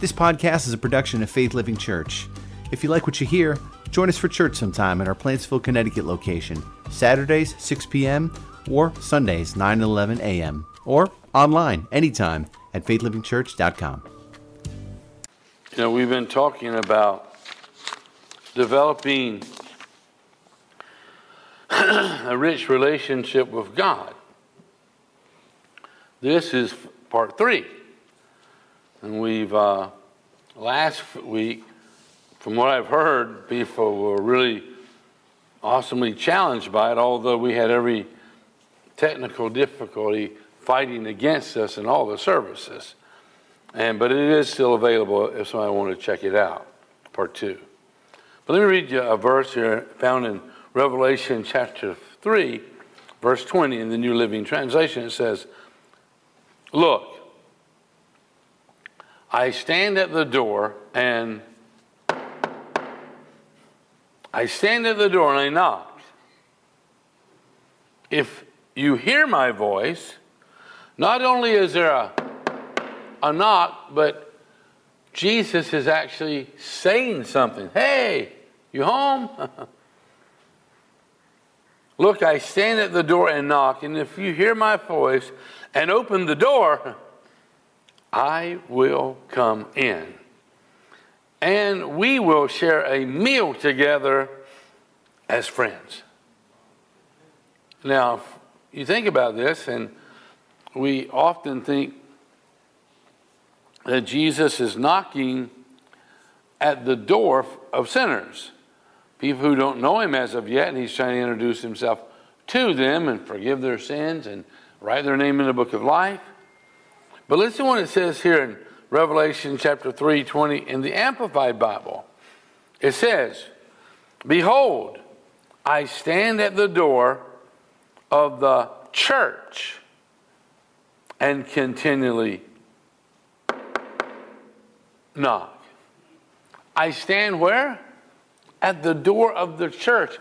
This podcast is a production of Faith Living Church. If you like what you hear, join us for church sometime at our Plantsville, Connecticut location, Saturdays, 6 p.m., or Sundays, 9 and 11 a.m., or online anytime at faithlivingchurch.com. You know, we've been talking about developing a rich relationship with God. This is part three. And we've, uh, last week, from what I've heard, people were really awesomely challenged by it, although we had every technical difficulty fighting against us in all the services. And, but it is still available if somebody want to check it out, part two. But let me read you a verse here found in Revelation chapter 3, verse 20 in the New Living Translation. It says, Look, I stand at the door and I stand at the door and I knock. If you hear my voice, not only is there a, a knock, but Jesus is actually saying something. Hey, you home? Look, I stand at the door and knock, and if you hear my voice and open the door, I will come in. And we will share a meal together as friends. Now, you think about this, and we often think that Jesus is knocking at the door of sinners, people who don't know him as of yet, and he's trying to introduce himself to them and forgive their sins and write their name in the book of life. But listen what it says here in Revelation chapter 3 20 in the Amplified Bible. It says, Behold, I stand at the door of the church and continually knock. I stand where? At the door of the church.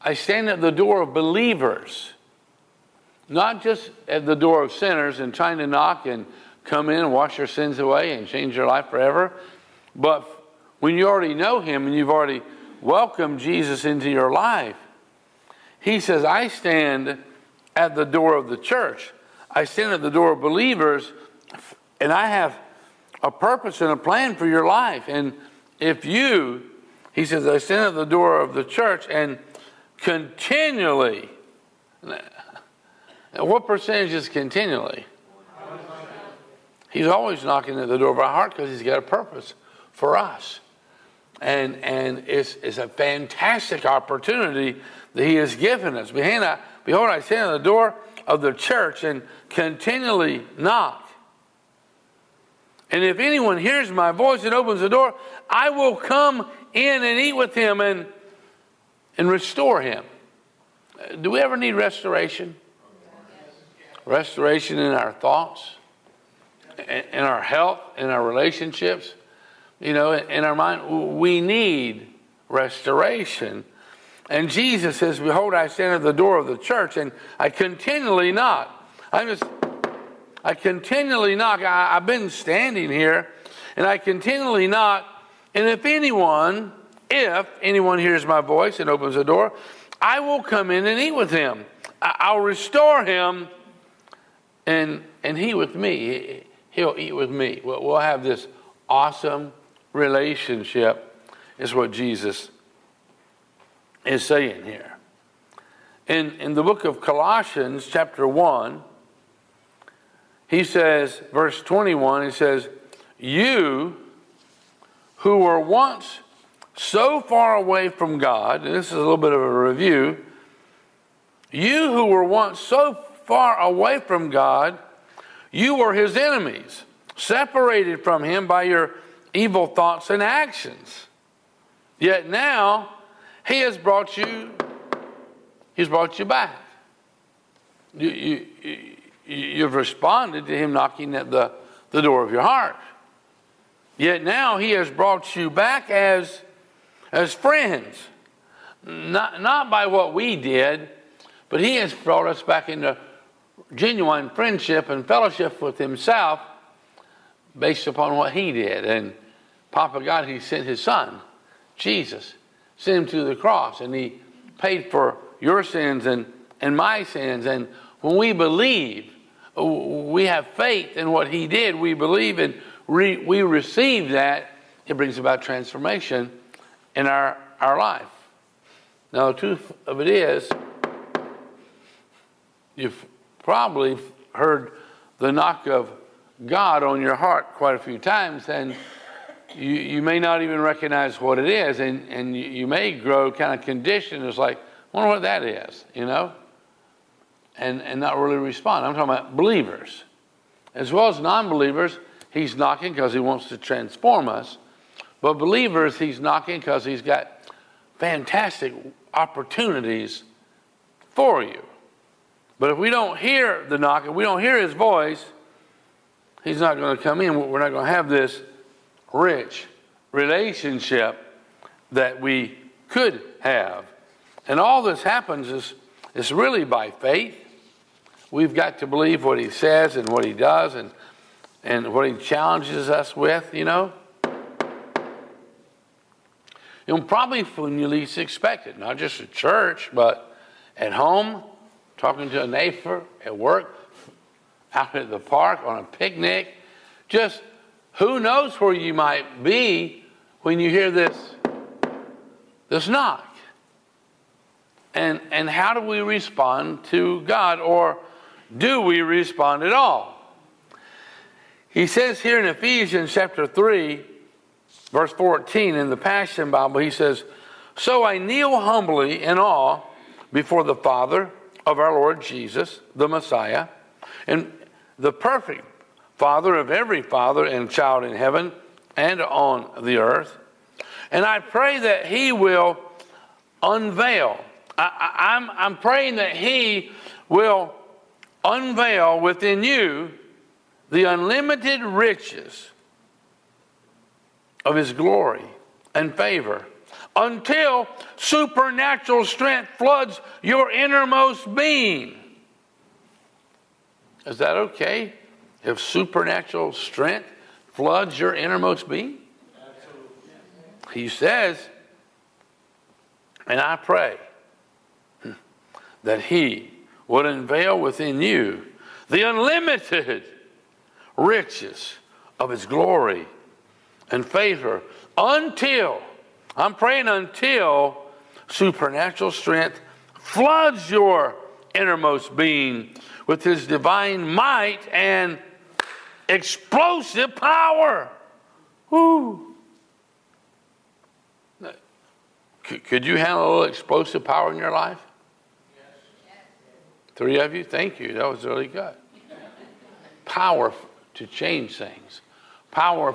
I stand at the door of believers not just at the door of sinners and trying to knock and come in and wash your sins away and change your life forever, but when you already know Him and you've already welcomed Jesus into your life, He says, I stand at the door of the church. I stand at the door of believers, and I have a purpose and a plan for your life. And if you, He says, I stand at the door of the church and continually, and what percentage is continually? He's always knocking at the door of our heart because he's got a purpose for us. And, and it's, it's a fantastic opportunity that he has given us. Behold, I, behold, I stand at the door of the church and continually knock. And if anyone hears my voice and opens the door, I will come in and eat with him and, and restore him. Do we ever need restoration? Restoration in our thoughts, in our health, in our relationships, you know, in our mind. We need restoration. And Jesus says, Behold, I stand at the door of the church and I continually knock. I just, I continually knock. I, I've been standing here and I continually knock. And if anyone, if anyone hears my voice and opens the door, I will come in and eat with him. I'll restore him and and he with me he'll eat with me. We'll, we'll have this awesome relationship is what jesus is saying here. In in the book of colossians chapter 1 he says verse 21 he says you who were once so far away from god and this is a little bit of a review you who were once so far away from God, you were his enemies, separated from him by your evil thoughts and actions. Yet now, he has brought you, he's brought you back. You, you, you've responded to him knocking at the, the door of your heart. Yet now he has brought you back as, as friends. Not, not by what we did, but he has brought us back into genuine friendship and fellowship with Himself based upon what he did. And Papa God, he sent his son, Jesus, sent him to the cross, and he paid for your sins and, and my sins. And when we believe, we have faith in what he did, we believe and re, we receive that, it brings about transformation in our, our life. Now, the truth of it is, you've probably heard the knock of God on your heart quite a few times, and you, you may not even recognize what it is, and, and you, you may grow kind of conditioned. It's like, I wonder what that is, you know? And, and not really respond. I'm talking about believers. As well as non believers, he's knocking because he wants to transform us. But believers, he's knocking because he's got fantastic opportunities for you. But if we don't hear the knock, if we don't hear his voice, he's not going to come in. We're not going to have this rich relationship that we could have. And all this happens is, is really by faith. We've got to believe what he says and what he does and, and what he challenges us with, you know. Know, probably when you least expect it, not just at church, but at home, talking to a neighbor, at work, out at the park, on a picnic. Just who knows where you might be when you hear this, this knock. And, and how do we respond to God? Or do we respond at all? He says here in Ephesians chapter 3, verse 14 in the Passion Bible, he says, So I kneel humbly in awe before the Father of our Lord Jesus, the Messiah, and the perfect Father of every father and child in heaven and on the earth. And I pray that He will unveil. I, am I'm, I'm praying that He will unveil within you the unlimited riches of His glory and favor until supernatural strength floods your innermost being. Is that okay? If supernatural strength floods your innermost being? He says, and I pray that He would unveil within you the unlimited riches of His glory and favor until, I'm praying until supernatural strength floods your innermost being with His divine might and explosive power. Woo. Could you handle a little explosive power in your life? Yes. Three of you? Thank you. That was really good. Power to change things, power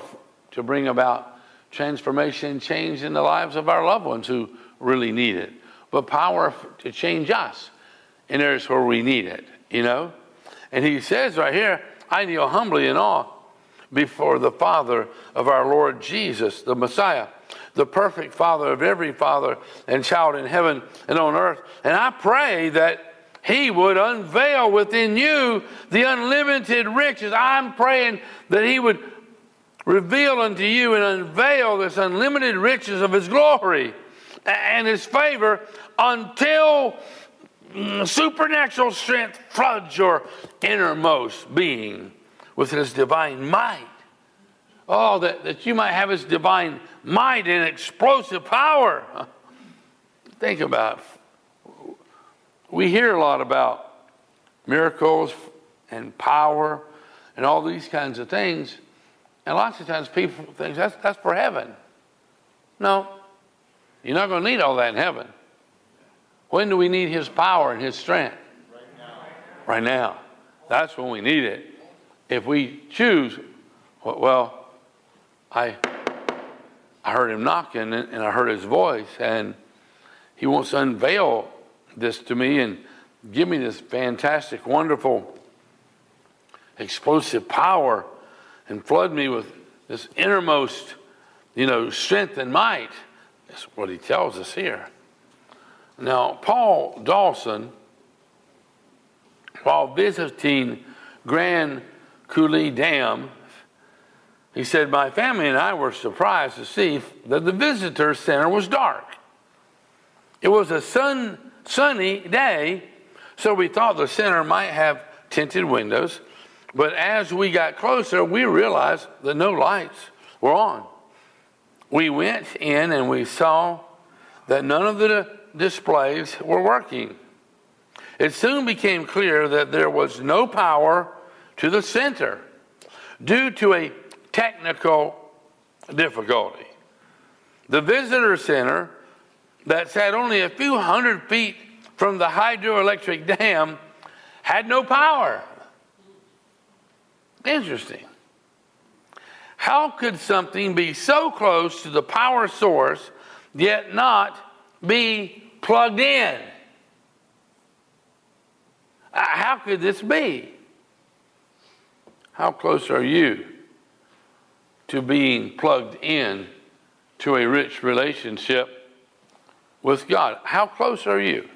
to bring about transformation change in the lives of our loved ones who really need it, but power to change us in areas where we need it, you know? And he says right here, I kneel humbly in awe before the Father of our Lord Jesus, the Messiah, the perfect Father of every father and child in heaven and on earth. And I pray that He would unveil within you the unlimited riches. I'm praying that He would reveal unto you and unveil this unlimited riches of His glory and His favor until Mm, supernatural strength floods your innermost being with his divine might. Oh, that, that you might have his divine might and explosive power. Think about it. We hear a lot about miracles and power and all these kinds of things. And lots of times people think that's, that's for heaven. No, you're not going to need all that in heaven. When do we need His power and His strength? Right now. Right now. That's when we need it. If we choose, well, I, I heard Him knocking and I heard His voice, and He wants to unveil this to me and give me this fantastic, wonderful, explosive power and flood me with this innermost, you know, strength and might. That's what He tells us here. Now, Paul Dawson, while visiting Grand Coulee Dam, He said, My family and I were surprised to see that the visitor center was dark. It was a sun, sunny day, so we thought the center might have tinted windows. But as we got closer, we realized that no lights were on. We went in and we saw that none of the displays were working. It soon became clear that there was no power to the center due to a technical difficulty. The visitor center that sat only a few hundred feet from the hydroelectric dam had no power. Interesting. How could something be so close to the power source yet not be plugged in? Uh, how could this be? How close are you to being plugged in to a rich relationship with God? How close are you?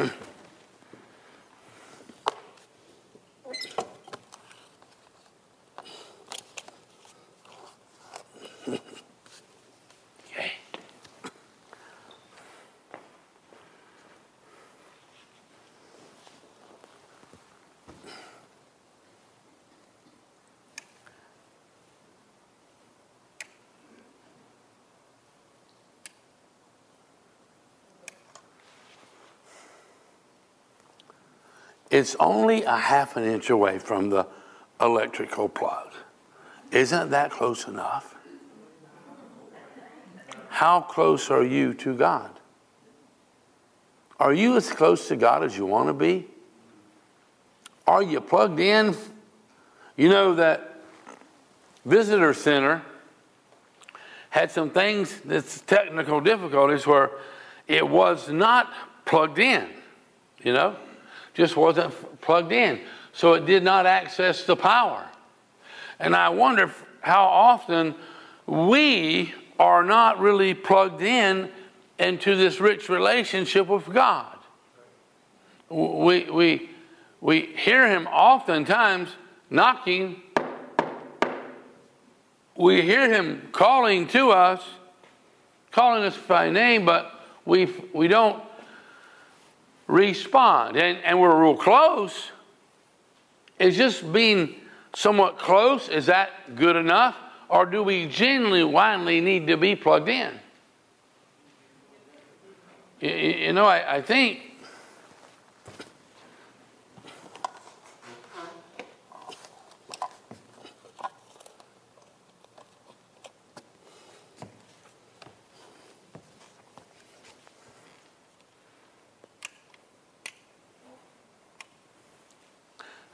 Okay. It's only a half an inch away from the electrical plug. Isn't that close enough? How close are you to God? Are you as close to God as you want to be? Are you plugged in? You know that visitor center had some things, that's technical difficulties where it was not plugged in, you know? Just wasn't plugged in. So it did not access the power. And I wonder how often we are not really plugged in into this rich relationship with God. We, we, we hear Him oftentimes knocking, we hear Him calling to us, calling us by name, but we, we don't respond. And, and we're real close. Is just being somewhat close, is that good enough? Or do we genuinely need to be plugged in? You, you know, I, I think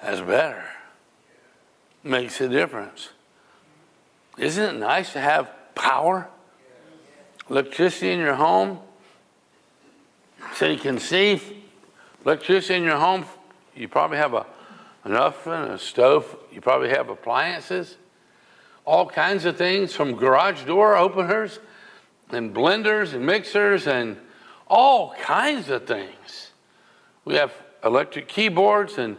That's better. Makes a difference. Isn't it nice to have power? Electricity in your home, so you can see electricity in your home. You probably have a, an oven, a stove. You probably have appliances, all kinds of things from garage door openers and blenders and mixers and all kinds of things. We have electric keyboards and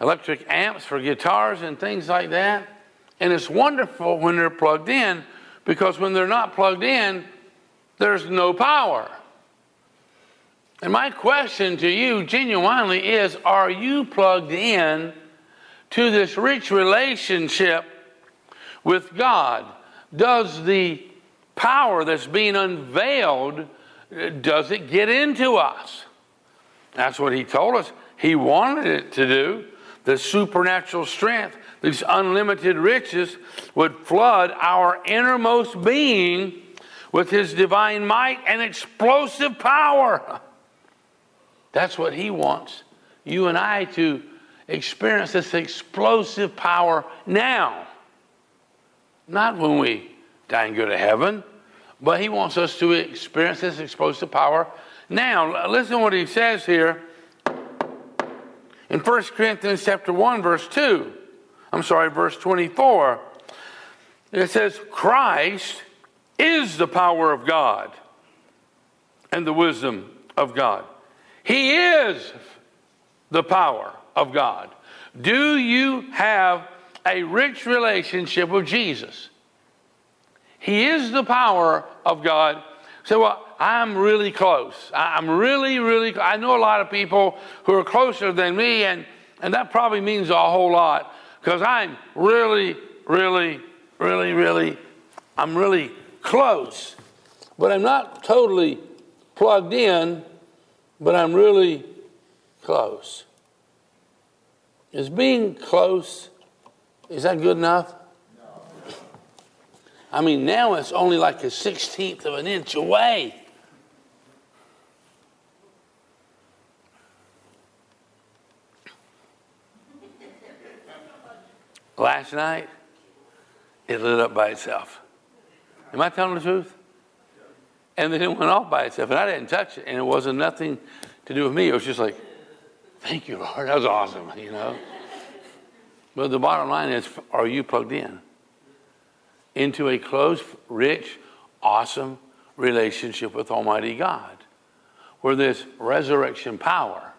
electric amps for guitars and things like that. And it's wonderful when they're plugged in because when they're not plugged in, there's no power. And my question to you genuinely is Are you plugged in to this rich relationship with God? Does the power that's being unveiled does it get into us? That's what he told us he wanted it to do the supernatural strength, these unlimited riches would flood our innermost being with his divine might and explosive power. That's what he wants you and I to experience this explosive power now. Not when we die and go to heaven, but he wants us to experience this explosive power now. Listen to what he says here in 1 Corinthians chapter 1 verse 2. I'm sorry, verse 24. It says, Christ is the power of God and the wisdom of God. He is the power of God. Do you have a rich relationship with Jesus? He is the power of God. Say, well, I'm really close. I'm really, really. I know a lot of people who are closer than me, and and that probably means a whole lot because I'm really, really, really, really, I'm really close, but I'm not totally plugged in, but I'm really close. Is being close, is that good enough? I mean, now it's only like a sixteenth of an inch away. Last night, it lit up by itself. Am I telling the truth? And then it went off by itself, and I didn't touch it, and it wasn't nothing to do with me. It was just like, thank you, Lord. That was awesome, you know. But the bottom line is, are you plugged in into a close, rich, awesome relationship with Almighty God, where this resurrection power,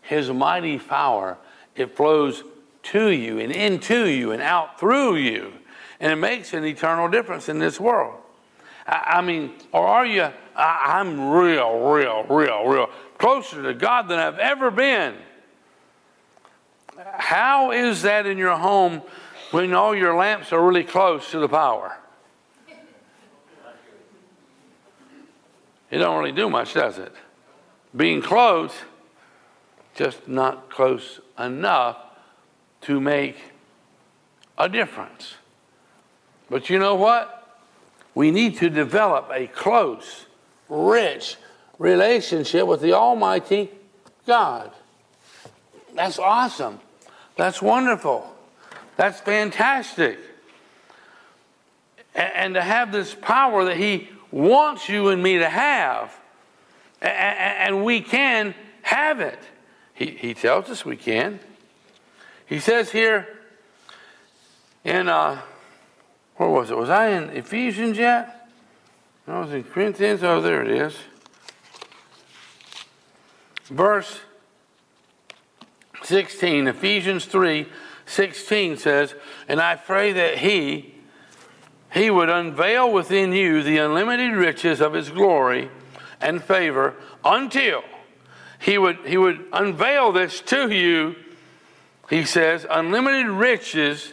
His mighty power, it flows to you and into you and out through you. And it makes an eternal difference in this world. I, I mean, or are you, I, I'm real, real, real, real closer to God than I've ever been. How is that in your home when all your lamps are really close to the power? It don't really do much, does it? Being close, just not close enough to make a difference. But you know what? We need to develop a close, rich relationship with the Almighty God. That's awesome. That's wonderful. That's fantastic. And to have this power that He wants you and me to have, and we can have it. He, he tells us we can. He says here in, uh, where was it? Was I in Ephesians yet? I was in Corinthians. Oh, there it is. Verse 16, Ephesians 3 16 says, And I pray that He, He would unveil within you the unlimited riches of His glory and favor until He would, he would unveil this to you he says, unlimited riches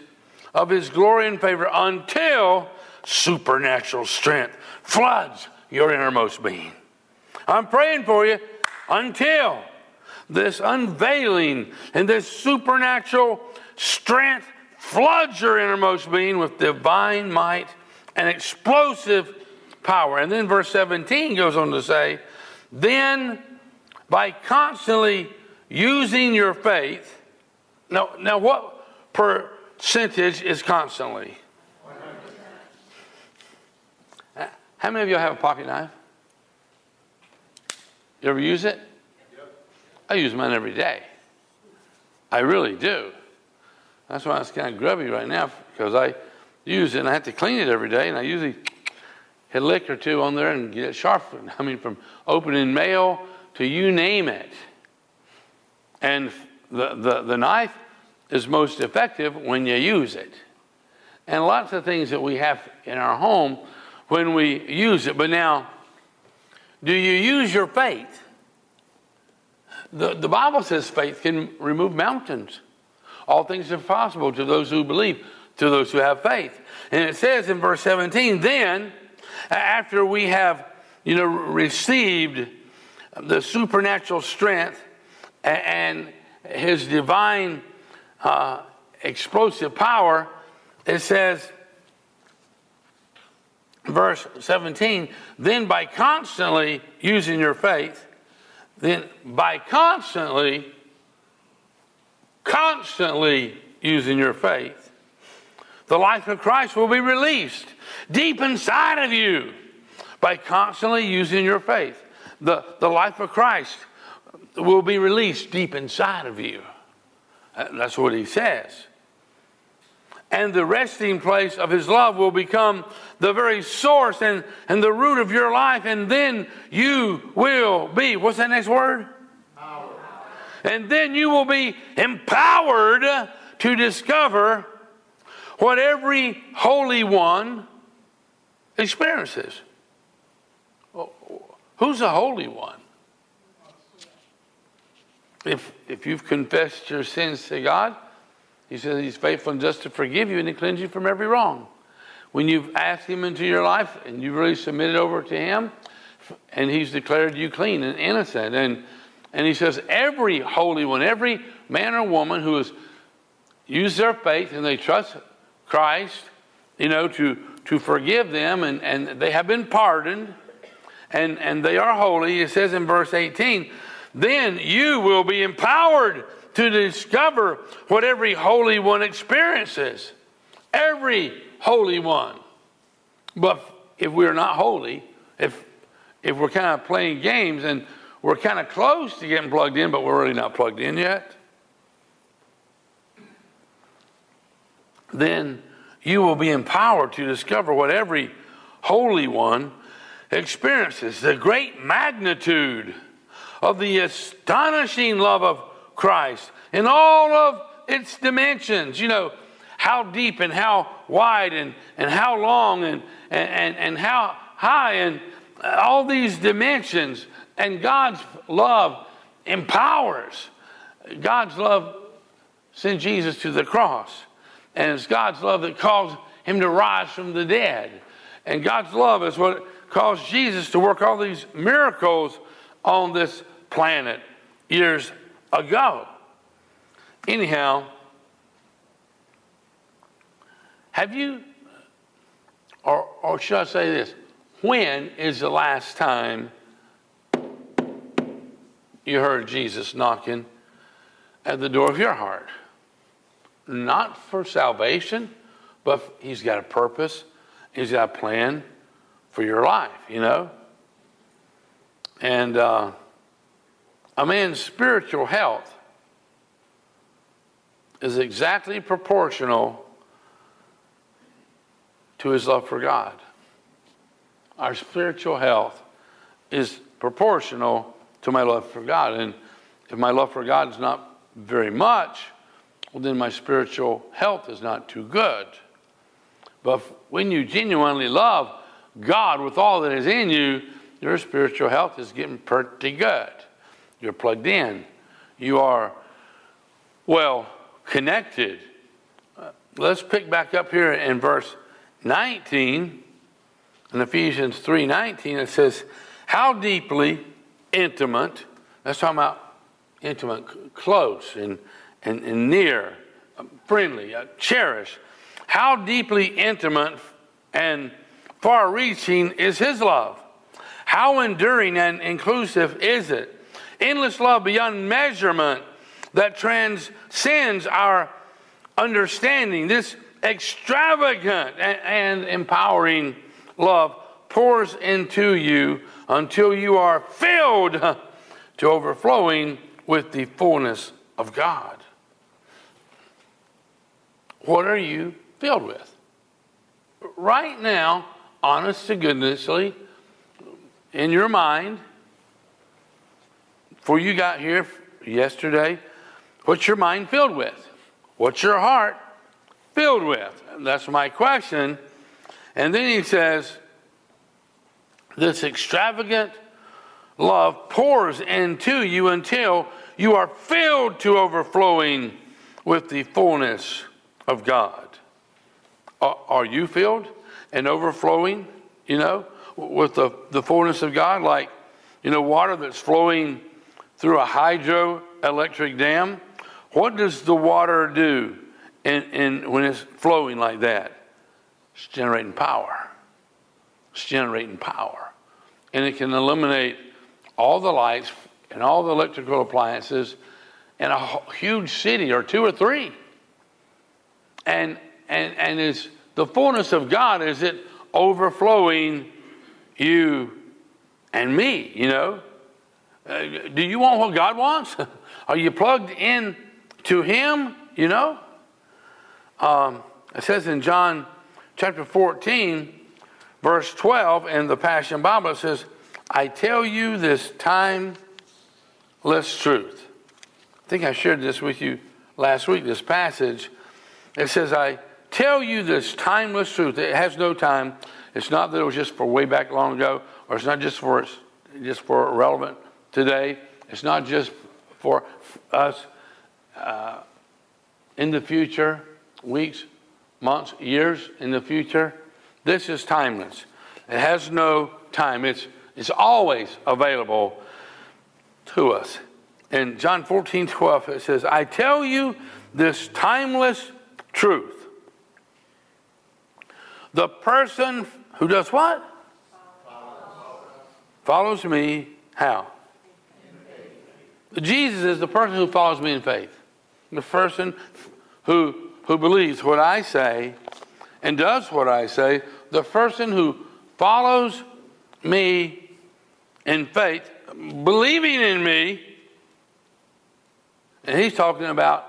of his glory and favor until supernatural strength floods your innermost being. I'm praying for you until this unveiling and this supernatural strength floods your innermost being with divine might and explosive power. And then verse 17 goes on to say, then by constantly using your faith, now, now what percentage is constantly? How many of you have a pocket knife? You ever use it? I use mine every day. I really do. That's why it's kind of grubby right now because I use it and I have to clean it every day, and I usually hit a lick or two on there and get it sharpened. I mean, from opening mail to you name it. And the, the, the knife is most effective when you use it. And lots of things that we have in our home when we use it. But now, do you use your faith? The, the Bible says faith can remove mountains. All things are possible to those who believe, to those who have faith. And it says in verse 17, then, after we have, you know, received the supernatural strength and his divine uh, explosive power, it says, verse 17, then by constantly using your faith, then by constantly, constantly using your faith, the life of Christ will be released deep inside of you by constantly using your faith. The, the life of Christ will be released deep inside of you. That's what he says. and the resting place of his love will become the very source and, and the root of your life, and then you will be, what's that next word? And then you will be empowered to discover what every Holy One experiences. Who's the Holy One? If, if you've confessed your sins to God, He says He's faithful and just to forgive you and to cleanse you from every wrong. When you've asked Him into your life and you've really submitted over to Him, and He's declared you clean and innocent, and and He says every holy one, every man or woman who has used their faith and they trust Christ, you know, to to forgive them, and, and they have been pardoned, and, and they are holy. It says in verse 18, then you will be empowered to discover what every holy one experiences. Every holy one. But if we're not holy, if if we're kind of playing games and we're kind of close to getting plugged in, but we're really not plugged in yet, then you will be empowered to discover what every holy one experiences the great magnitude of the astonishing love of Christ in all of its dimensions. You know, how deep and how wide and, and how long and, and, and how high and all these dimensions. And God's love empowers. God's love sent Jesus to the cross. And it's God's love that caused him to rise from the dead. And God's love is what caused Jesus to work all these miracles on this planet years ago. Anyhow, have you, or, or should I say this, when is the last time you heard Jesus knocking at the door of your heart? Not for salvation, but He's got a purpose, He's got a plan for your life, you know? And uh, a man's spiritual health is exactly proportional to his love for God. Our spiritual health is proportional to my love for God. And if my love for God is not very much, well, then my spiritual health is not too good. But when you genuinely love God with all that is in you, your spiritual health is getting pretty good. You're plugged in. You are well connected. Uh, let's pick back up here in verse 19 in Ephesians 3:19 it says, "How deeply intimate." That's talking about intimate, close, and and, and near, friendly, uh, cherished. How deeply intimate and far reaching is His love? How enduring and inclusive is it? Endless love beyond measurement that transcends our understanding. This extravagant and empowering love pours into you until you are filled to overflowing with the fullness of God. What are you filled with? Right now, honest to goodnessly, in your mind, before you got here yesterday, what's your mind filled with? What's your heart filled with? That's my question. And then he says, This extravagant love pours into you until you are filled to overflowing with the fullness of God. Are you filled and overflowing, you know, with the, the fullness of God? Like, you know, water that's flowing through a hydroelectric dam. What does the water do in, in, when it's flowing like that? It's generating power. It's generating power. And it can eliminate all the lights and all the electrical appliances in a huge city or two or three. And, and, and is the fullness of God, is it overflowing you and me, you know? Uh, do you want what God wants? Are you plugged in to Him, you know? Um, It says in John chapter 14, verse 12 in the Passion Bible, says, I tell you this timeless truth. I think I shared this with you last week, this passage. It says, I tell you this timeless truth. It has no time. It's not that it was just for way back long ago, or it's not just for just for relevant today. It's not just for us uh, in the future, weeks, months, years in the future. This is timeless. It has no time. It's it's always available to us. In John 14, 12, it says, I tell you this timeless truth. The person who does what? Follows me. How? Jesus is the person who follows me in faith. The person who, who believes what I say and does what I say. The person who follows me in faith, believing in me. And he's talking about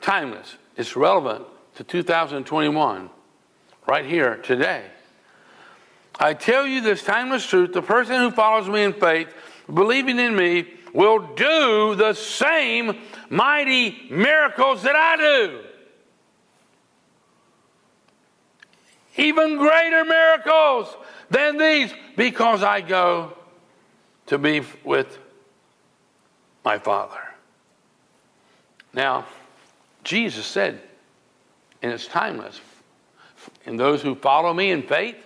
timeless. It's relevant to 2021, right here, today. I tell you this timeless truth the person who follows me in faith, believing in me, will do the same mighty miracles that I do. Even greater miracles than these, because I go to be with my Father. Now, Jesus said, and it's timeless, and those who follow me in faith,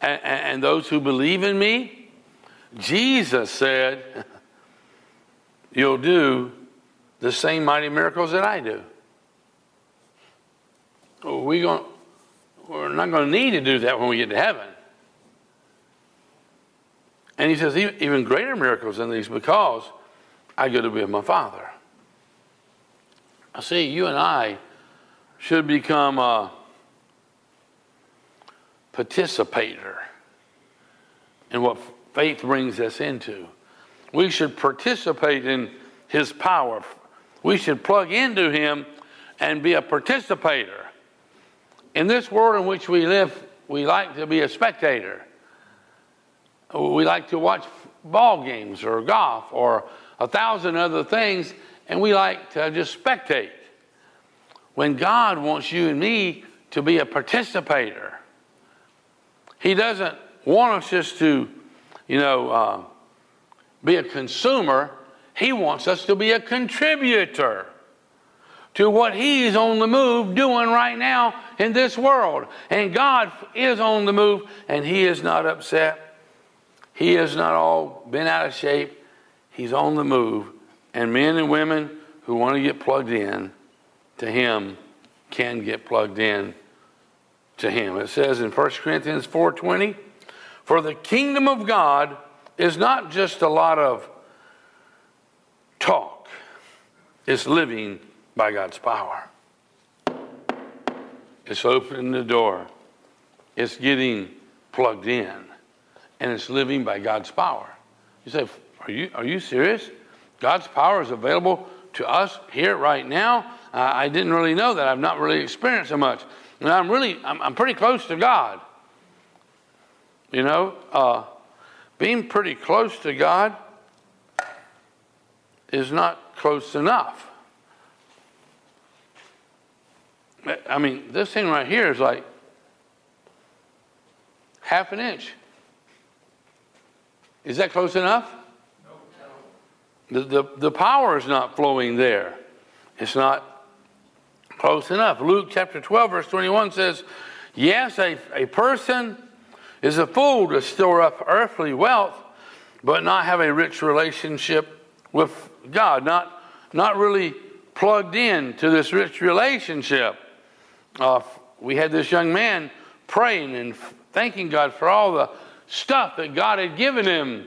and, and those who believe in me, Jesus said, You'll do the same mighty miracles that I do. We going, we're not going to need to do that when we get to heaven. And he says, even greater miracles than these because I go to be with my Father. I see, you and I should become a participator in what faith brings us into. We should participate in his power. We should plug into him and be a participator. In this world in which we live, we like to be a spectator. We like to watch ball games or golf or a thousand other things, and we like to just spectate. When God wants you and me to be a participator, He doesn't want us just to, you know, uh, be a consumer. He wants us to be a contributor to what He's on the move doing right now in this world. And God is on the move, and He is not upset he has not all been out of shape. He's on the move. And men and women who want to get plugged in to him can get plugged in to him. It says in 1 Corinthians 4:20, "For the kingdom of God is not just a lot of talk. It's living by God's power. It's opening the door. It's getting plugged in and it's living by God's power. You say, Are you, are you serious? God's power is available to us here right now. Uh, I didn't really know that. I've not really experienced so much. And I'm really, I'm, I'm pretty close to God. You know, uh, being pretty close to God is not close enough. I mean, this thing right here is like half an inch. Is that close enough? The, the, the power is not flowing there. It's not close enough. Luke chapter 12, verse 21 says, Yes, a, a person is a fool to store up earthly wealth, but not have a rich relationship with God, not, not really plugged in to this rich relationship. Uh, we had this young man praying and thanking God for all the stuff that God had given him,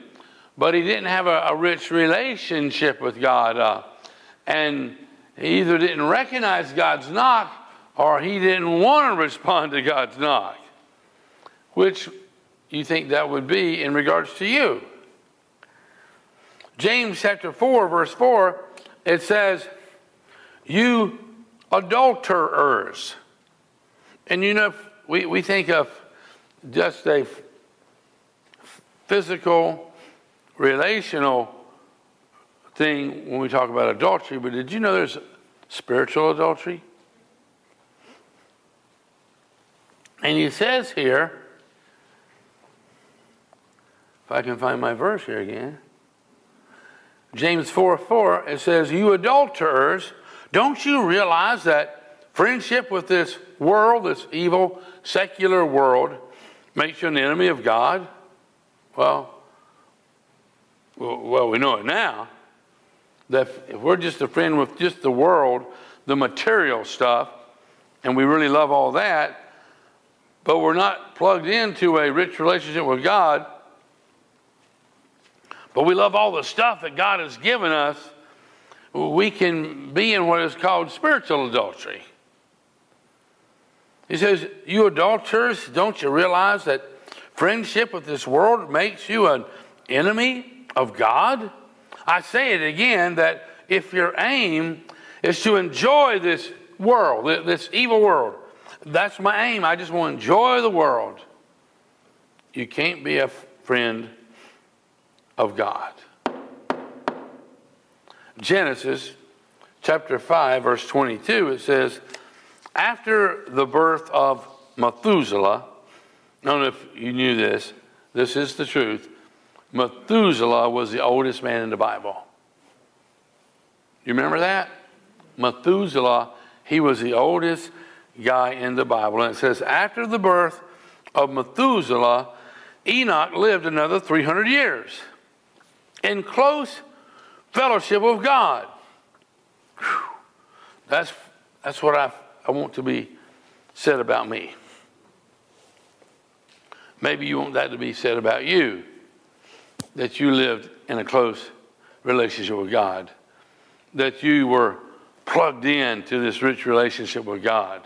but he didn't have a, a rich relationship with God. Uh, and he either didn't recognize God's knock or he didn't want to respond to God's knock. Which you think that would be in regards to you? James chapter 4, verse 4, it says, You adulterers. And you know, we, we think of just a physical, relational thing when we talk about adultery, but did you know there's spiritual adultery? And he says here, if I can find my verse here again, James 4 4, it says, You adulterers, don't you realize that friendship with this world, this evil, secular world, makes you an enemy of God? Well, well, we know it now. That if we're just a friend with just the world, the material stuff, and we really love all that, but we're not plugged into a rich relationship with God, but we love all the stuff that God has given us, we can be in what is called spiritual adultery. He says, You adulterers, don't you realize that friendship with this world makes you an enemy of God? I say it again that if your aim is to enjoy this world, this evil world, that's my aim. I just want to enjoy the world. You can't be a friend of God. Genesis chapter 5, verse 22, it says, After the birth of Methuselah, I don't know if you knew this, this is the truth. Methuselah was the oldest man in the Bible. You remember that? Methuselah, he was the oldest guy in the Bible. And it says, After the birth of Methuselah, Enoch lived another 300 years in close fellowship with God. Whew. That's, that's what I, I want to be said about me. Maybe you want that to be said about you, that you lived in a close relationship with God, that you were plugged in to this rich relationship with God.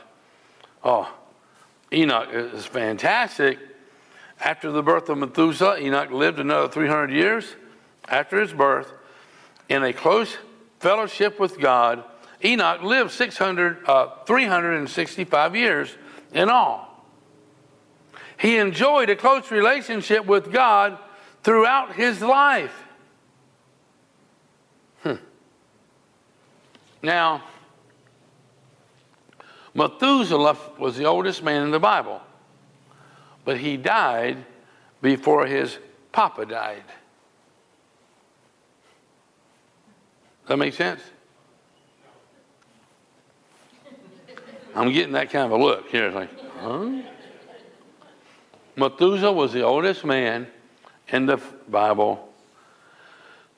Oh, Enoch is fantastic. After the birth of Methuselah, Enoch lived another 300 years after his birth in a close fellowship with God. Enoch lived 600, uh, 365 years in all. He enjoyed a close relationship with God throughout his life. Hmm. Now, Methuselah was the oldest man in the Bible, but he died before his papa died. That make sense? I'm getting that kind of a look here. It's like, huh? Methuselah was the oldest man in the Bible,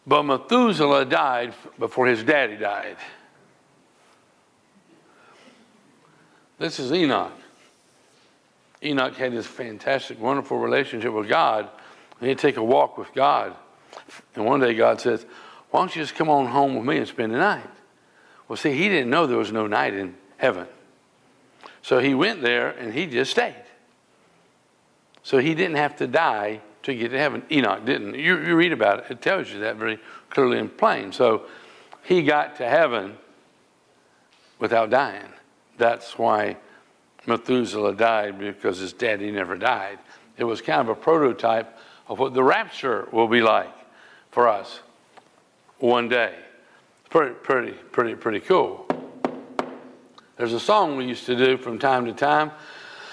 but Methuselah died before his daddy died. This is Enoch. Enoch had this fantastic, wonderful relationship with God. He'd take a walk with God. And one day God says, Why don't you just come on home with me and spend the night? Well, see, he didn't know there was no night in heaven. So he went there and he just stayed. So he didn't have to die to get to heaven. Enoch didn't. You, you read about it, it tells you that very clearly and plain. So he got to heaven without dying. That's why Methuselah died because his daddy never died. It was kind of a prototype of what the rapture will be like for us one day. Pretty, pretty, pretty, pretty cool. There's a song we used to do from time to time,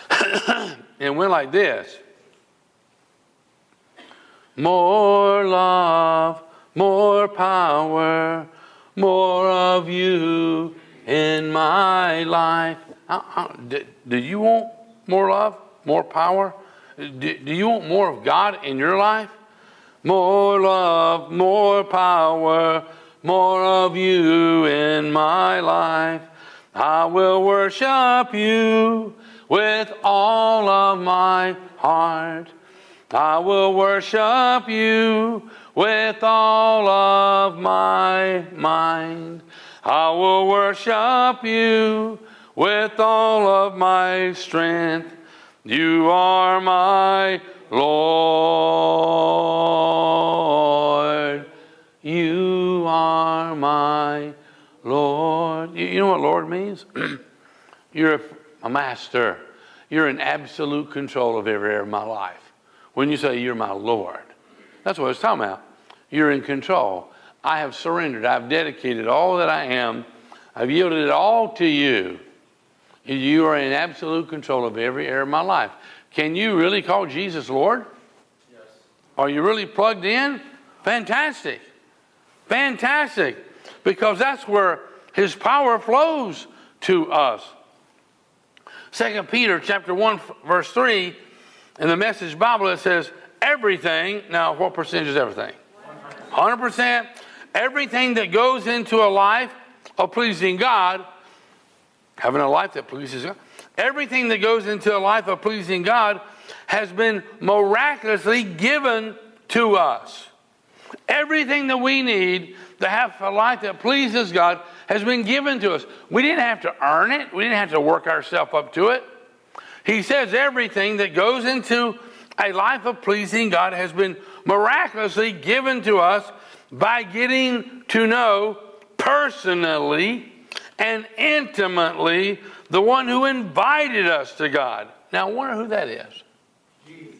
and it went like this More love, more power, more of you in my life. Do, you want more love, more power? Do you want more of God in your life? More love, more power, more of you in my life. I will worship you with all of my heart. I will worship you with all of my mind. I will worship you with all of my strength. You are my Lord. You know what Lord means? You're a master. you're in absolute control of every area of my life. When you say you're my Lord, that's what it's talking about. You're in control. I have surrendered. I've dedicated all that I am. I've yielded it all to you. You are in absolute control of every area of my life. Can you really call Jesus Lord? Yes. Are you really plugged in? Fantastic. Fantastic. Because that's where his power flows to us. Second Peter chapter 1 verse 3 in the message Bible it says everything now what percentage is everything? 100% everything that goes into a life of pleasing God having a life that pleases God everything that goes into a life of pleasing God has been miraculously given to us. Everything that we need to have a life that pleases God has been given to us. We didn't have to earn it, we didn't have to work ourselves up to it. He says everything that goes into a life of pleasing God has been miraculously given to us by getting to know personally and intimately the one who invited us to God. Now, I wonder who that is. Jesus.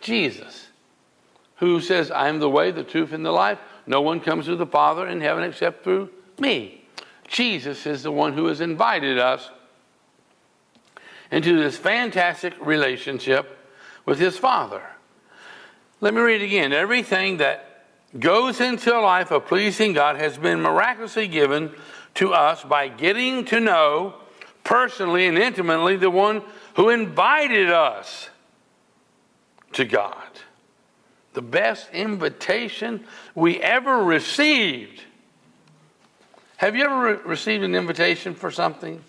Jesus, who says, I am the way, the truth, and the life. No one comes to the Father in heaven except through me. Jesus is the one who has invited us into this fantastic relationship with his Father. Let me read again. Everything that goes into a life of pleasing God has been miraculously given to us by getting to know personally and intimately the one who invited us to God. The best invitation we ever received have you ever re- received an invitation for something?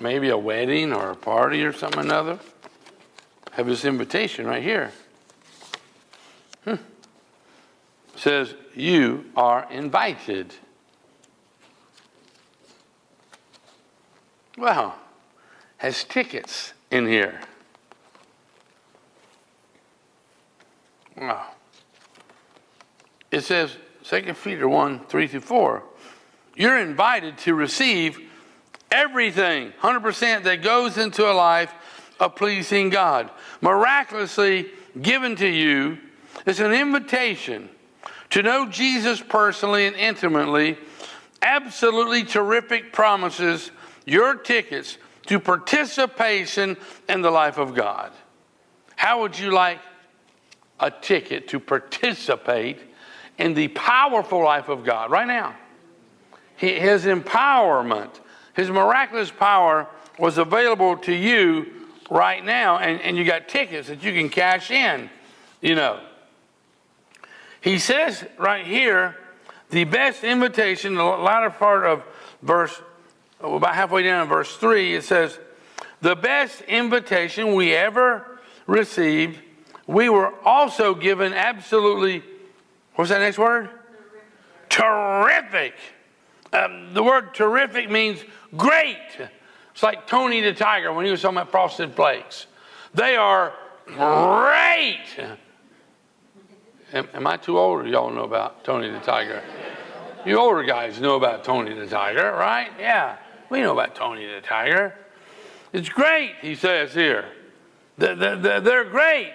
Maybe a wedding or a party or something another? Have this invitation right here. Hmm. Says, You are invited. Wow. Has tickets in here. Wow. It says, 2 Peter 1 3 through 4. You're invited to receive everything, 100% that goes into a life of pleasing God. Miraculously given to you is an invitation to know Jesus personally and intimately. Absolutely terrific promises, your tickets to participation in the life of God. How would you like a ticket to participate in the powerful life of God right now. his empowerment, his miraculous power was available to you right now, and, and you got tickets that you can cash in, you know. He says right here, the best invitation, the latter part of verse, about halfway down in verse 3, it says, the best invitation we ever received, we were also given absolutely What's that next word? Terrific. Um, the word terrific means great. It's like Tony the Tiger when he was talking about frosted flakes. They are great. Am, am I too old y'all know about Tony the Tiger? You older guys know about Tony the Tiger, right? Yeah, we know about Tony the Tiger. It's great, he says here. They're great,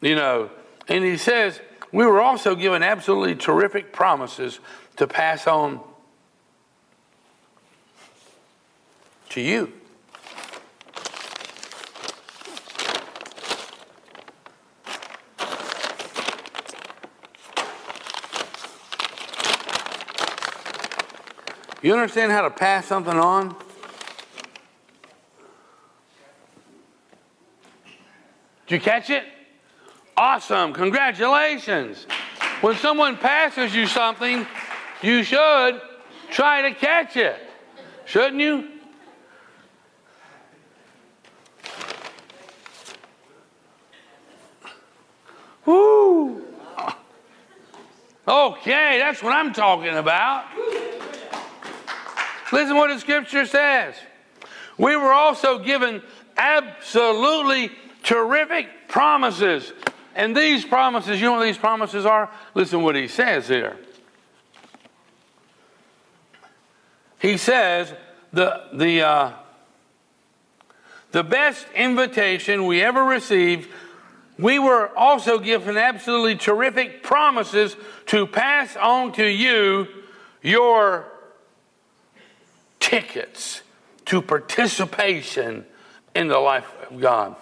you know. And he says, we were also given absolutely terrific promises to pass on to you. You understand how to pass something on? Did you catch it? Awesome. Congratulations. When someone passes you something, you should try to catch it. Shouldn't you? Woo! Okay, that's what I'm talking about. Listen what the scripture says. We were also given absolutely terrific promises. And these promises, you know what these promises are? Listen what he says here. He says, the, the, uh, the best invitation we ever received, we were also given absolutely terrific promises to pass on to you your tickets to participation in the life of God.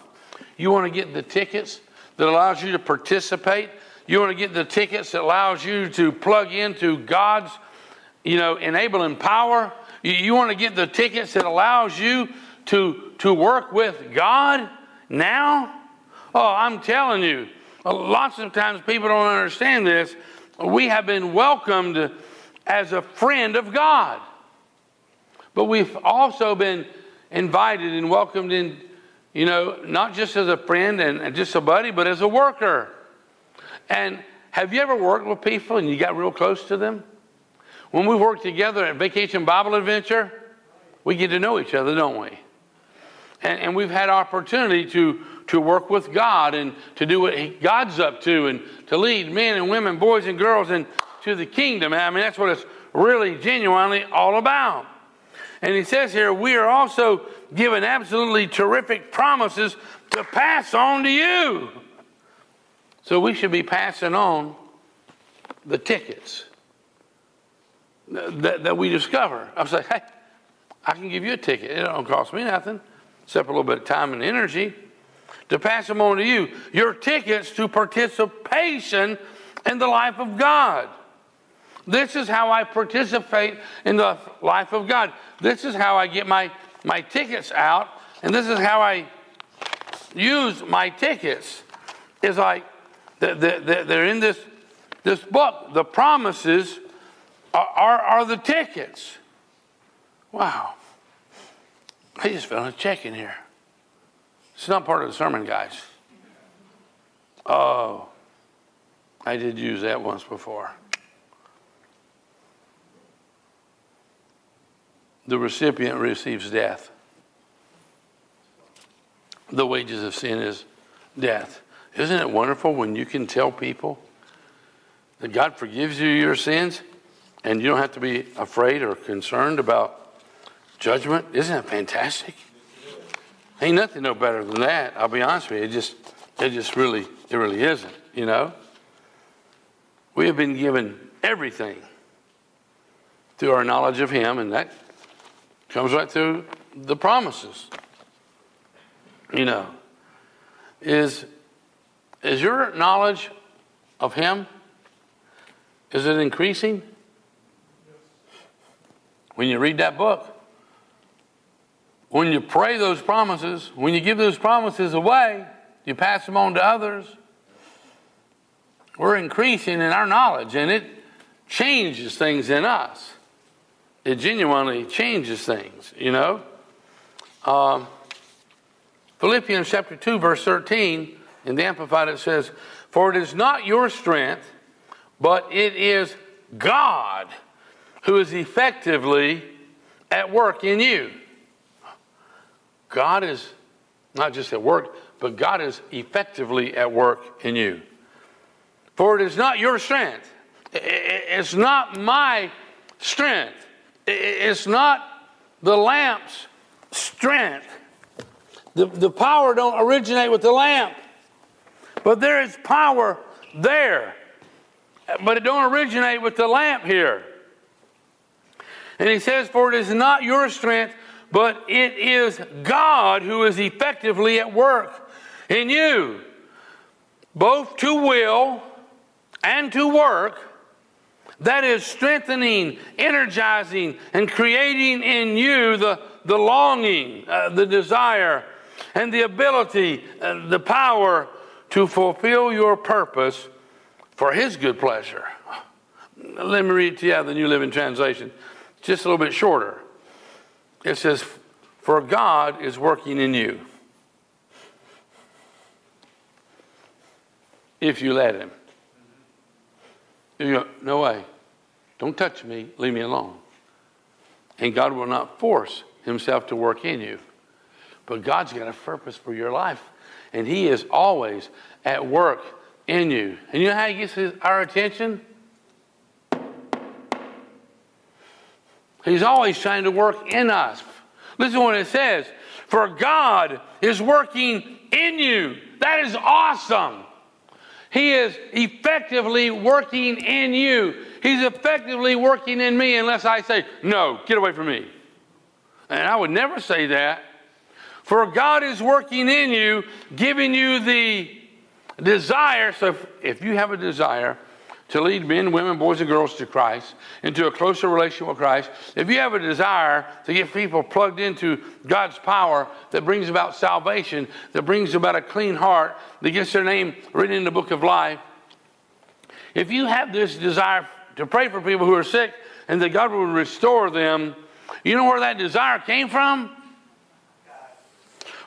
You want to get the tickets that allows you to participate? You want to get the tickets that allows you to plug into God's, you know, enabling power? You want to get the tickets that allows you to, to work with God now? Oh, I'm telling you, lots of times people don't understand this. We have been welcomed as a friend of God. But we've also been invited and welcomed in, you know, not just as a friend and just a buddy, but as a worker. And have you ever worked with people and you got real close to them? When we work together at Vacation Bible Adventure, we get to know each other, don't we? And, and, we've had opportunity to, to work with God and to do what God's up to and to lead men and women, boys and girls into the kingdom. I mean, that's what it's really genuinely all about. And he says here, we are also given absolutely terrific promises to pass on to you. So we should be passing on the tickets that, that we discover. I say, hey, I can give you a ticket. It don't cost me nothing, except a little bit of time and energy to pass them on to you. Your tickets to participation in the life of God. This is how I participate in the life of God. This is how I get my, my tickets out, and this is how I use my tickets. Is like they're in this, this book. The promises are, are, are the tickets. Wow. I just found a check in here. It's not part of the sermon, guys. Oh, I did use that once before. The recipient receives death. The wages of sin is death. Isn't it wonderful when you can tell people that God forgives you your sins and you don't have to be afraid or concerned about judgment? Isn't that fantastic? Ain't nothing no better than that. I'll be honest with you. It just, it just really, it really isn't, you know? We have been given everything through our knowledge of Him, and that comes right through the promises. You know, is is your knowledge of Him, is it increasing? When you read that book, when you pray those promises, when you give those promises away, you pass them on to others, we're increasing in our knowledge and it changes things in us. It genuinely changes things, you know. Um, Philippians chapter 2, verse 13 in the Amplified, it says, For it is not your strength, but it is God who is effectively at work in you. God is not just at work, but God is effectively at work in you. For it is not your strength. It's not my strength. It's not the lamp's strength. The, the power don't originate with the lamp. But there is power there. But it don't originate with the lamp here. And he says, For it is not your strength, but it is God who is effectively at work in you, both to will and to work. That is strengthening, energizing, and creating in you the, the longing, uh, the desire, and the ability, uh, the power to fulfill your purpose for His good pleasure. Let me read to you the New Living Translation, just a little bit shorter. It says, For God is working in you. If you let Him. You go, no way. Don't touch me. Leave me alone. And God will not force Himself to work in you. But God's got a purpose for your life. And He is always at work in you. And you know how He gets his, our attention? He's always trying to work in us. Listen to what it says For God is working in you. That is awesome. He is effectively working in you. He's effectively working in me unless I say, No, get away from me. And I would never say that. For God is working in you, giving you the desire. So if, if you have a desire to lead men, women, boys, and girls to Christ, into a closer relationship with Christ, if you have a desire to get people plugged into God's power that brings about salvation, that brings about a clean heart, that gets their name written in the book of life, if you have this desire to pray for people who are sick and that God will restore them, you know where that desire came from?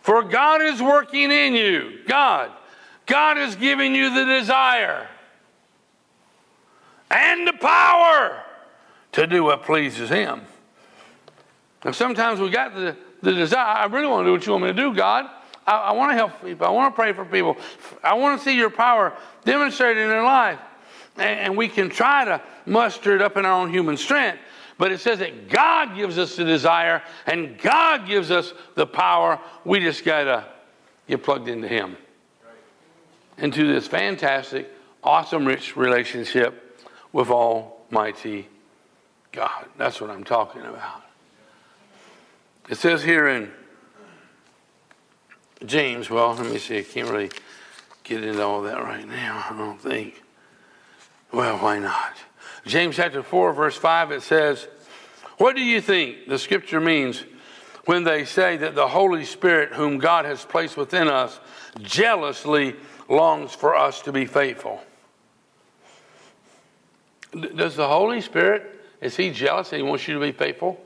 For God is working in you. God. God is giving you the desire and the power to do what pleases Him. Now, sometimes we got the, the desire, I really want to do what you want me to do, God. I, I want to help people. I want to pray for people. I want to see your power demonstrated in their life. And, and we can try to muster it up in our own human strength. But it says that God gives us the desire and God gives us the power. We just got to get plugged into Him. Into this fantastic, awesome, rich relationship with Almighty God. That's what I'm talking about. It says here in James, well, let me see, I can't really get into all that right now, I don't think. Well, why not? James chapter 4, verse 5, it says, What do you think the scripture means when they say that the Holy Spirit, whom God has placed within us, jealously longs for us to be faithful? Does the Holy Spirit, is He jealous and He wants you to be faithful?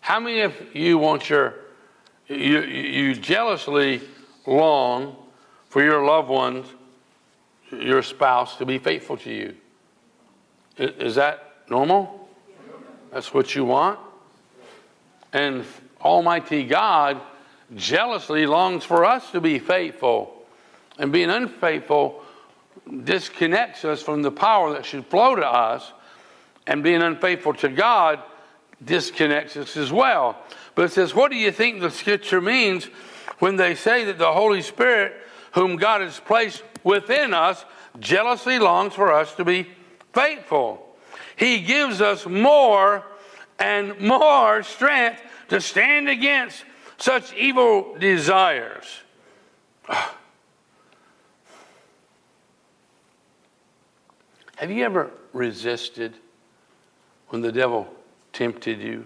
How many of you want your, you, you jealously long for your loved ones your spouse to be faithful to you. Is that normal? That's what you want? And Almighty God jealously longs for us to be faithful. And being unfaithful disconnects us from the power that should flow to us. And being unfaithful to God disconnects us as well. But it says, What do you think the scripture means when they say that the Holy Spirit, whom God has placed within us jealously longs for us to be faithful. He gives us more and more strength to stand against such evil desires. Have you ever resisted when the devil tempted you?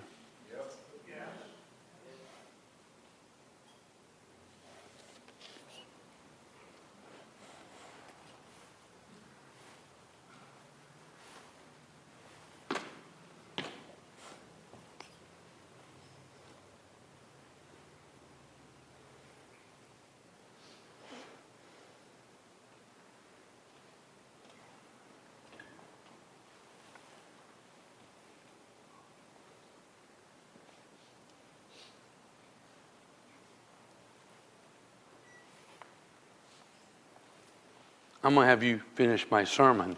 I'm going to have you finish my sermon.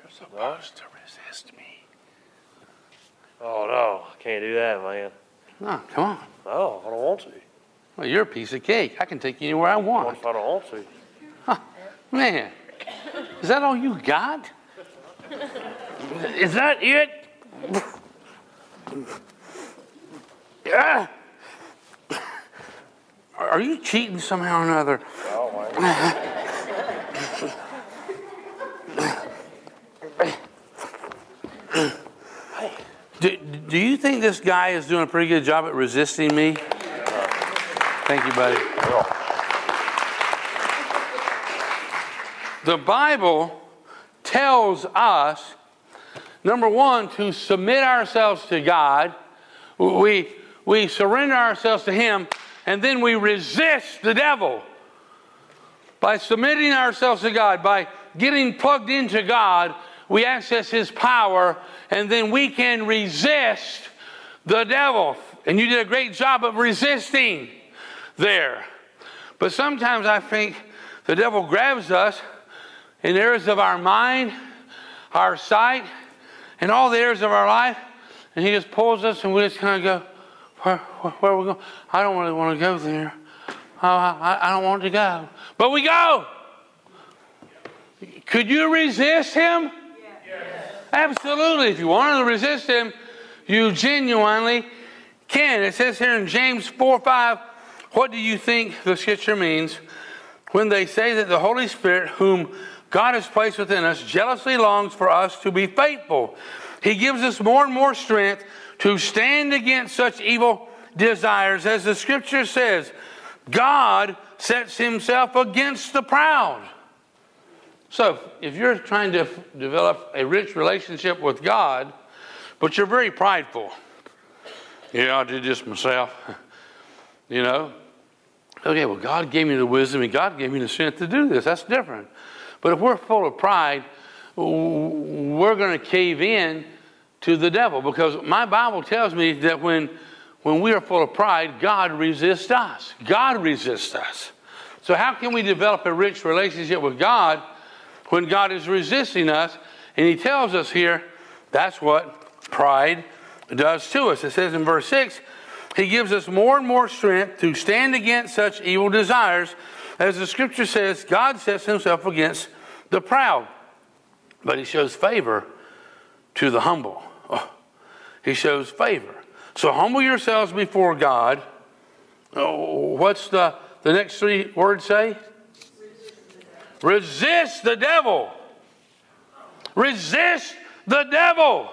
You're supposed to resist me. Oh, no. I can't do that, man. No, come on. No, I don't want to. Well, you're a piece of cake. I can take you anywhere I want. What if I don't want to? Huh, man, is that all you got? Is that it? Yeah. Are you cheating somehow or another? Oh, man. Do, you think this guy is doing a pretty good job at resisting me? Thank you, buddy. The Bible tells us, number one, to submit ourselves to God. We, we surrender ourselves to Him, and then we resist the devil. By submitting ourselves to God, by getting plugged into God, we access His power, and then we can resist the devil. And you did a great job of resisting there. But sometimes I think the devil grabs us in areas of our mind, our sight, and all the areas of our life, and he just pulls us, and we just kind of go, where, where, where are we going? I don't really want to go there. I, I, I don't want to go. But we go. Could you resist him? Absolutely. If you want to resist him, you genuinely can. It says here in James 4 5, what do you think the scripture means when they say that the Holy Spirit, whom God has placed within us, jealously longs for us to be faithful? He gives us more and more strength to stand against such evil desires. As the scripture says, God sets himself against the proud. So, if you're trying to develop a rich relationship with God, but you're very prideful, yeah, I did this myself, you know. Okay, well, God gave me the wisdom and God gave me the strength to do this. That's different. But if we're full of pride, we're going to cave in to the devil because my Bible tells me that when, when we are full of pride, God resists us. God resists us. So, how can we develop a rich relationship with God when God is resisting us? And He tells us here that's what pride does to us. It says in verse 6 He gives us more and more strength to stand against such evil desires. As the scripture says, God sets Himself against the proud, but He shows favor to the humble. Oh, he shows favor. So humble yourselves before God. Oh, what's the, the next three words say? Resist the devil. Resist the devil.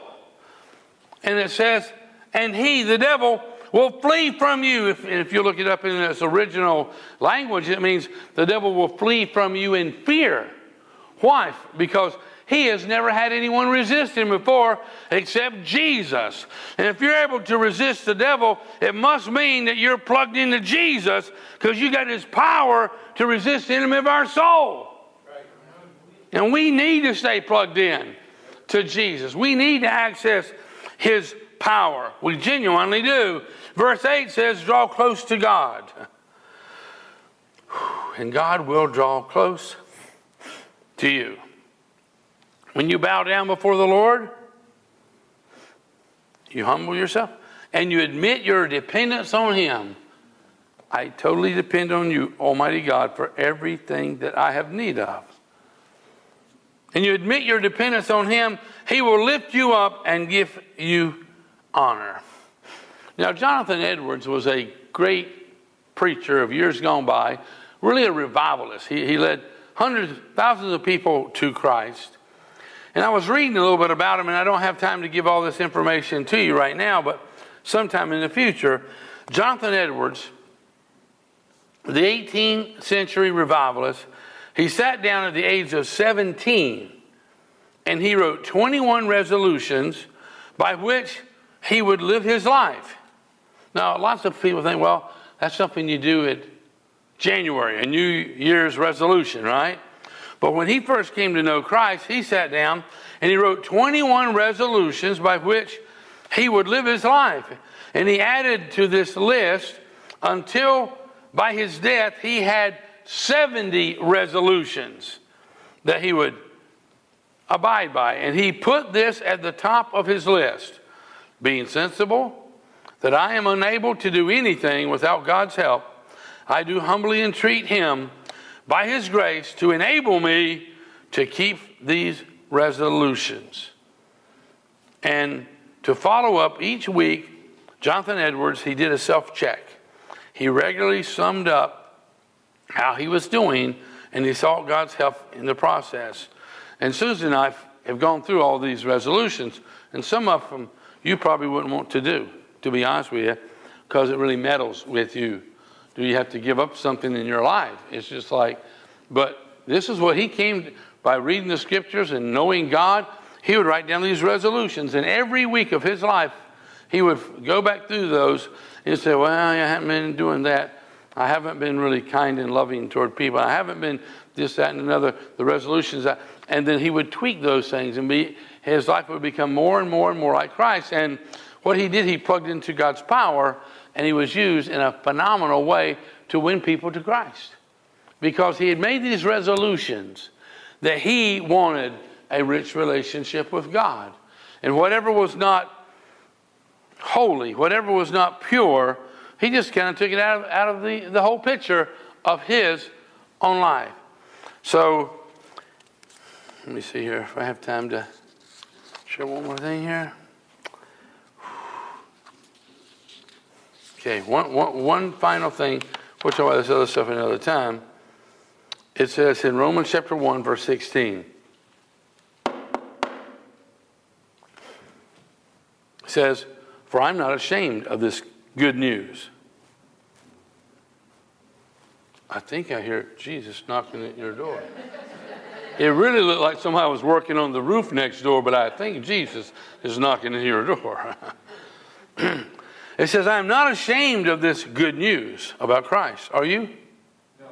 And it says, and he, the devil, will flee from you. If, if you look it up in its original language, it means the devil will flee from you in fear. Why? Because he has never had anyone resist him before except Jesus. And if you're able to resist the devil, it must mean that you're plugged into Jesus because you got his power to resist the enemy of our soul. And we need to stay plugged in to Jesus. We need to access his power. We genuinely do. Verse 8 says, Draw close to God. And God will draw close to you. When you bow down before the Lord, you humble yourself and you admit your dependence on Him. I totally depend on you, Almighty God, for everything that I have need of. And you admit your dependence on Him, He will lift you up and give you honor. Now, Jonathan Edwards was a great preacher of years gone by, really a revivalist. He, he led hundreds, thousands of people to Christ. And I was reading a little bit about him, and I don't have time to give all this information to you right now, but sometime in the future, Jonathan Edwards, the 18th century revivalist, he sat down at the age of 17 and he wrote 21 resolutions by which he would live his life. Now, lots of people think, well, that's something you do at January, a New Year's resolution, right? But when he first came to know Christ, he sat down and he wrote 21 resolutions by which he would live his life. And he added to this list until by his death he had 70 resolutions that he would abide by. And he put this at the top of his list being sensible that I am unable to do anything without God's help. I do humbly entreat him by His grace to enable me to keep these resolutions. And to follow up each week, Jonathan Edwards, he did a self check. He regularly summed up how he was doing, and he sought God's help in the process. And Susan and I have gone through all these resolutions, and some of them you probably wouldn't want to do, to be honest with you, because it really meddles with you do you have to give up something in your life? It's just like, but this is what he came by reading the scriptures and knowing God. He would write down these resolutions, and every week of his life, he would go back through those and say, Well, I haven't been doing that. I haven't been really kind and loving toward people. I haven't been this, that, and another. The resolutions, that, and then he would tweak those things, and be his life would become more and more and more like Christ. And what he did, he plugged into God's power and he was used in a phenomenal way to win people to Christ because he had made these resolutions that he wanted a rich relationship with God. And whatever was not holy, whatever was not pure, he just kind of took it out of, out of the, the whole picture of his own life. So, let me see here if I have time to share one more thing here. Okay, one, one, one final thing. We'll talk about this other stuff another time. It says in Romans chapter 1, verse 16. It says, For I'm not ashamed of this good news. I think I hear Jesus knocking at your door. It really looked like somebody was working on the roof next door, but I think Jesus is knocking at your door. it says, I am not ashamed of this good news about Christ. Are you? No.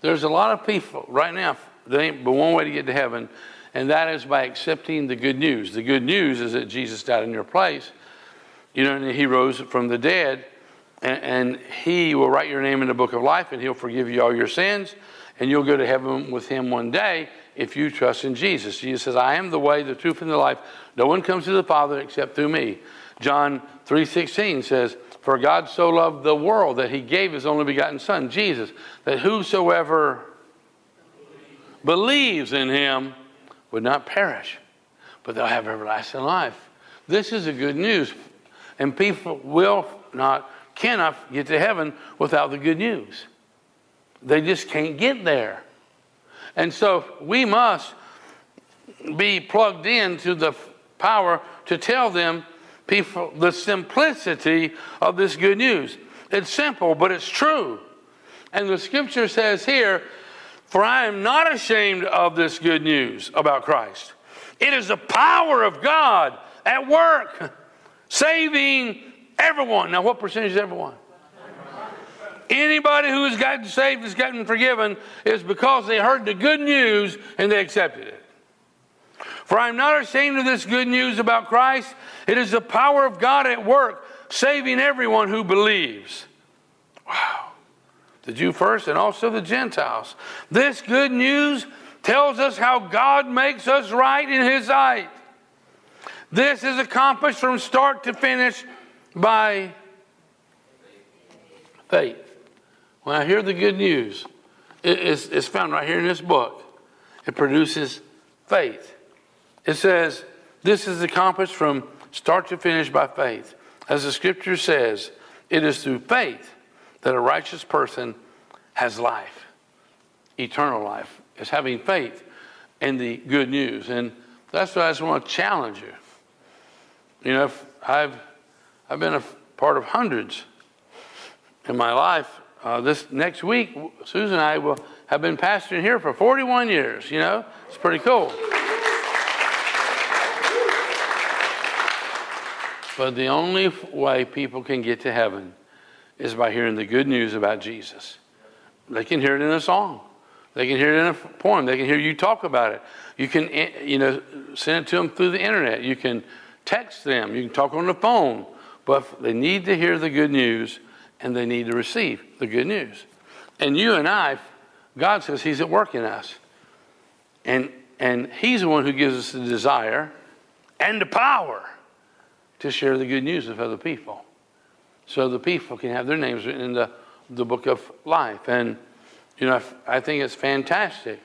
There's a lot of people right now, there ain't but one way to get to heaven, and that is by accepting the good news. The good news is that Jesus died in your place. You know, he rose from the dead, and, and he will write your name in the book of life, and he'll forgive you all your sins and you'll go to heaven with him one day if you trust in Jesus. Jesus says, I am the way, the truth, and the life. No one comes to the Father except through me. John 3.16 says, For God so loved the world that he gave his only begotten Son, Jesus, that whosoever believes in him would not perish, but they'll have everlasting life. This is the good news. And people will not, cannot get to heaven without the good news. They just can't get there. And so we must be plugged into the power to tell them people the simplicity of this good news. It's simple, but it's true. And the scripture says here, For I am not ashamed of this good news about Christ. It is the power of God at work, saving everyone. Now, what percentage is everyone? Anybody who has gotten saved, has gotten forgiven, is because they heard the good news and they accepted it. For I am not ashamed of this good news about Christ. It is the power of God at work, saving everyone who believes. Wow. The Jew first and also the Gentiles. This good news tells us how God makes us right in His sight. This is accomplished from start to finish by faith. When I hear the good news, it's, it's found right here in this book. It produces faith. It says, This is accomplished from start to finish by faith. As the scripture says, it is through faith that a righteous person has life, eternal life. Is having faith in the good news. And that's why I just want to challenge you. You know, I've, I've been a part of hundreds in my life, uh, this next week, Susan and I will have been pastoring here for 41 years. You know, it's pretty cool. But the only way people can get to heaven is by hearing the good news about Jesus. They can hear it in a song. They can hear it in a poem. They can hear you talk about it. You can, eh, you know, send it to them through the internet. You can text them. You can talk on the phone. But they need to hear the good news and they need to receive the good news. And you and I, God says He's at work in us. And, and He's the one who gives us the desire and the power to share the good news with other people. So the people can have their names written in the, the book of life. And, you know, I think it's fantastic.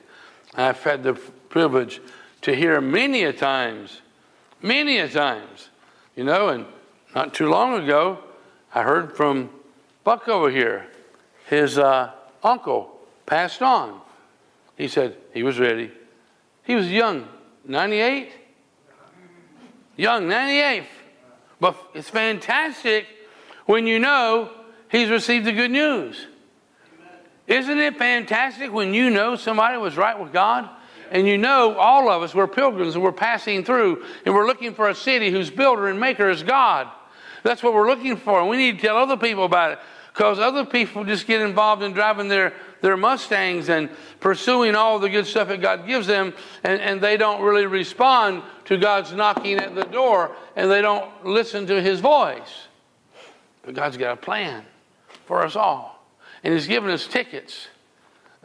I've had the privilege to hear many a times, many a times, you know, and not too long ago, I heard from Buck over here, his uh, uncle passed on. He said he was ready. He was young, 98? Young, 98. But it's fantastic when you know he's received the good news. Isn't it fantastic when you know somebody was right with God? And you know all of us, we're pilgrims and we're passing through and we're looking for a city whose builder and maker is God. That's what we're looking for. And we need to tell other people about it because other people just get involved in driving their, their Mustangs and pursuing all the good stuff that God gives them, and, and they don't really respond to God's knocking at the door, and they don't listen to His voice. But God's got a plan for us all, and He's given us tickets.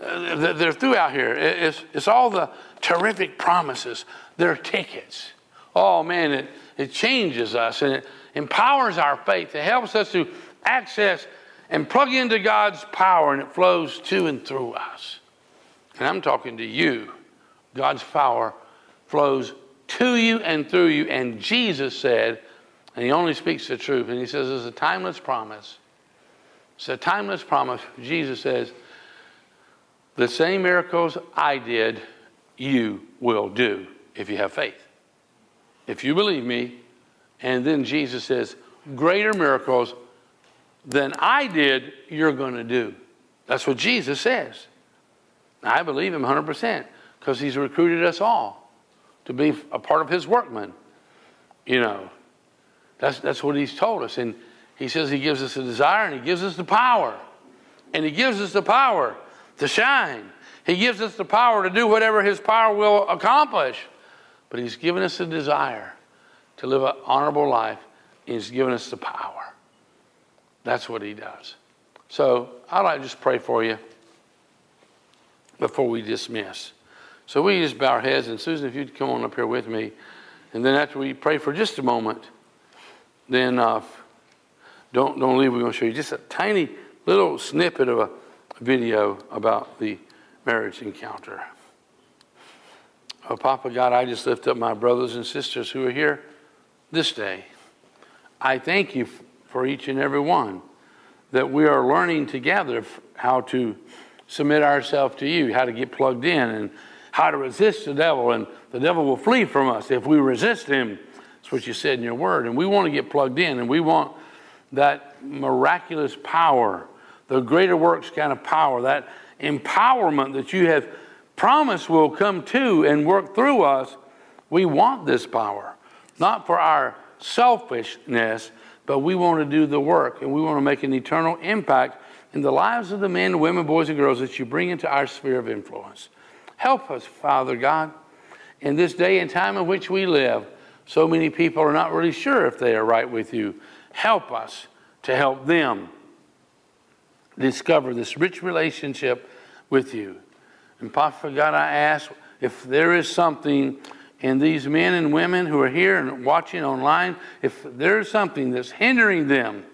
Uh, they're throughout here. It's, it's all the terrific promises. They're tickets. oh man, it, it changes us and it empowers our faith. It helps us to access and plug into God's power, and it flows to and through us. And I'm talking to you. God's power flows to you and through you. And Jesus said, and he only speaks the truth, and he says it's a timeless promise. It's a timeless promise. Jesus says, the same miracles I did, you will do if you have faith. If you believe me, and then Jesus says, greater miracles than I did, you're going to do. That's what Jesus says. I believe him 100% because he's recruited us all to be a part of his workmen. You know, that's, that's what he's told us. And he says he gives us a desire and he gives us the power. And he gives us the power to shine. He gives us the power to do whatever his power will accomplish. But he's given us a desire to live an honorable life. He's given us the power. That's what he does. So I'd like to just pray for you before we dismiss. So we just bow our heads, and Susan, if you'd come on up here with me, and then after we pray for just a moment, then uh, don't don't leave. We're going to show you just a tiny little snippet of a video about the marriage encounter. Oh, Papa God, I just lift up my brothers and sisters who are here this day. I thank you for each and every one that we are learning together how to submit ourselves to you, how to get plugged in, and how to resist the devil. And the devil will flee from us if we resist him. That's what you said in your word. And we want to get plugged in, and we want that miraculous power, the greater works kind of power, that empowerment that you have promised will come to and work through us. We want this power, not for our selfishness, but we want to do the work and we want to make an eternal impact in the lives of the men, women, boys, and girls that you bring into our sphere of influence. Help us, Father God, in this day and time in which we live. So many people are not really sure if they are right with you. Help us to help them discover this rich relationship with you. And Father God, I ask if there is something in these men and women who are here and watching online, if there's something that's hindering them,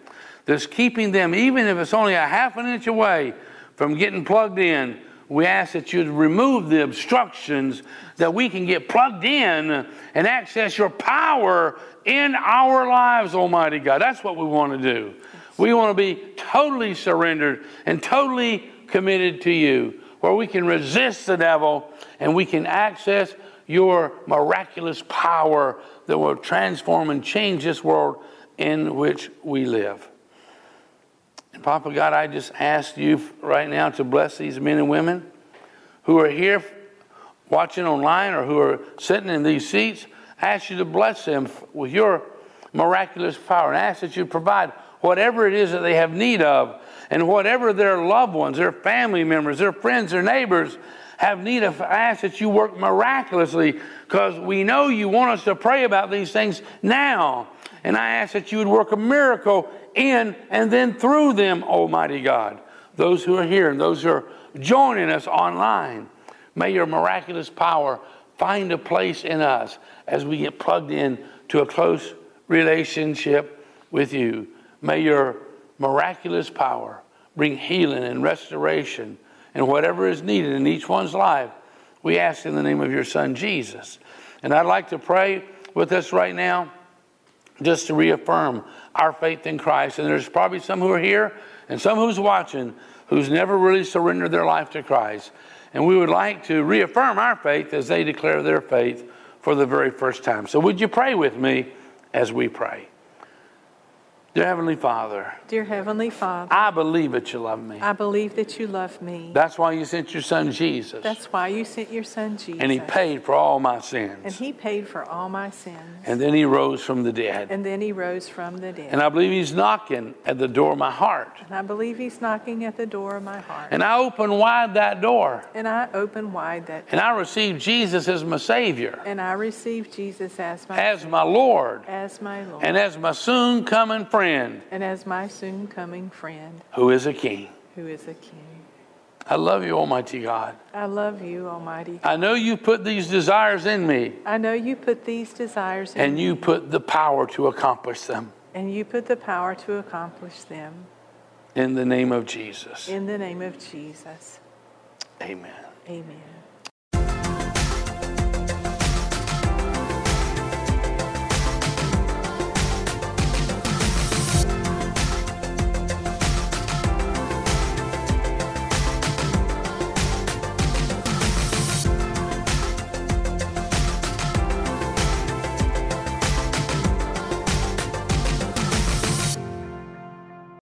that's keeping them, even if it's only a half an inch away from getting plugged in, we ask that you'd remove the obstructions that we can get plugged in and access your power in our lives, Almighty God. That's what we want to do. We want to be totally surrendered and totally committed to you, where we can resist the devil and we can access your miraculous power that will transform and change this world in which we live. And Papa God, I just ask you right now to bless these men and women who are here watching online or who are sitting in these seats. I ask you to bless them with your miraculous power and ask that you provide whatever it is that they have need of and whatever their loved ones, their family members, their friends, their neighbors have need of, I ask that you work miraculously because we know you want us to pray about these things now. And I ask that you would work a miracle in and then through them, Almighty God. Those who are here and those who are joining us online, may your miraculous power find a place in us as we get plugged in to a close relationship with you. May your miraculous power bring healing and restoration and whatever is needed in each one's life, we ask in the name of your Son, Jesus. And I'd like to pray with us right now just to reaffirm our faith in Christ. And there's probably some who are here and some who's watching who's never really surrendered their life to Christ. And we would like to reaffirm our faith as they declare their faith for the very first time. So would you pray with me as we pray? Dear Heavenly Father, Dear Heavenly Father, I believe that you love me. I believe that you love me. That's why you sent your son Jesus. That's why you sent your son Jesus. And he paid for all my sins. And he paid for all my sins. And then he rose from the dead. And then he rose from the dead. And I believe he's knocking at the door of my heart. And I believe he's knocking at the door of my heart. And I open wide that door. And I open wide that door. And I receive Jesus as my Savior. And I receive Jesus as my as my Lord. As my Lord. And as my soon coming friend. And as my soon coming friend. Who is a king. Who is a king. I love you, Almighty God. I love you, Almighty. I know you put these desires in me, I know you put these desires in me, and me, you put the power to accomplish them. and you put the power to accomplish them. In the name of Jesus. In the name of Jesus. Amen. Amen.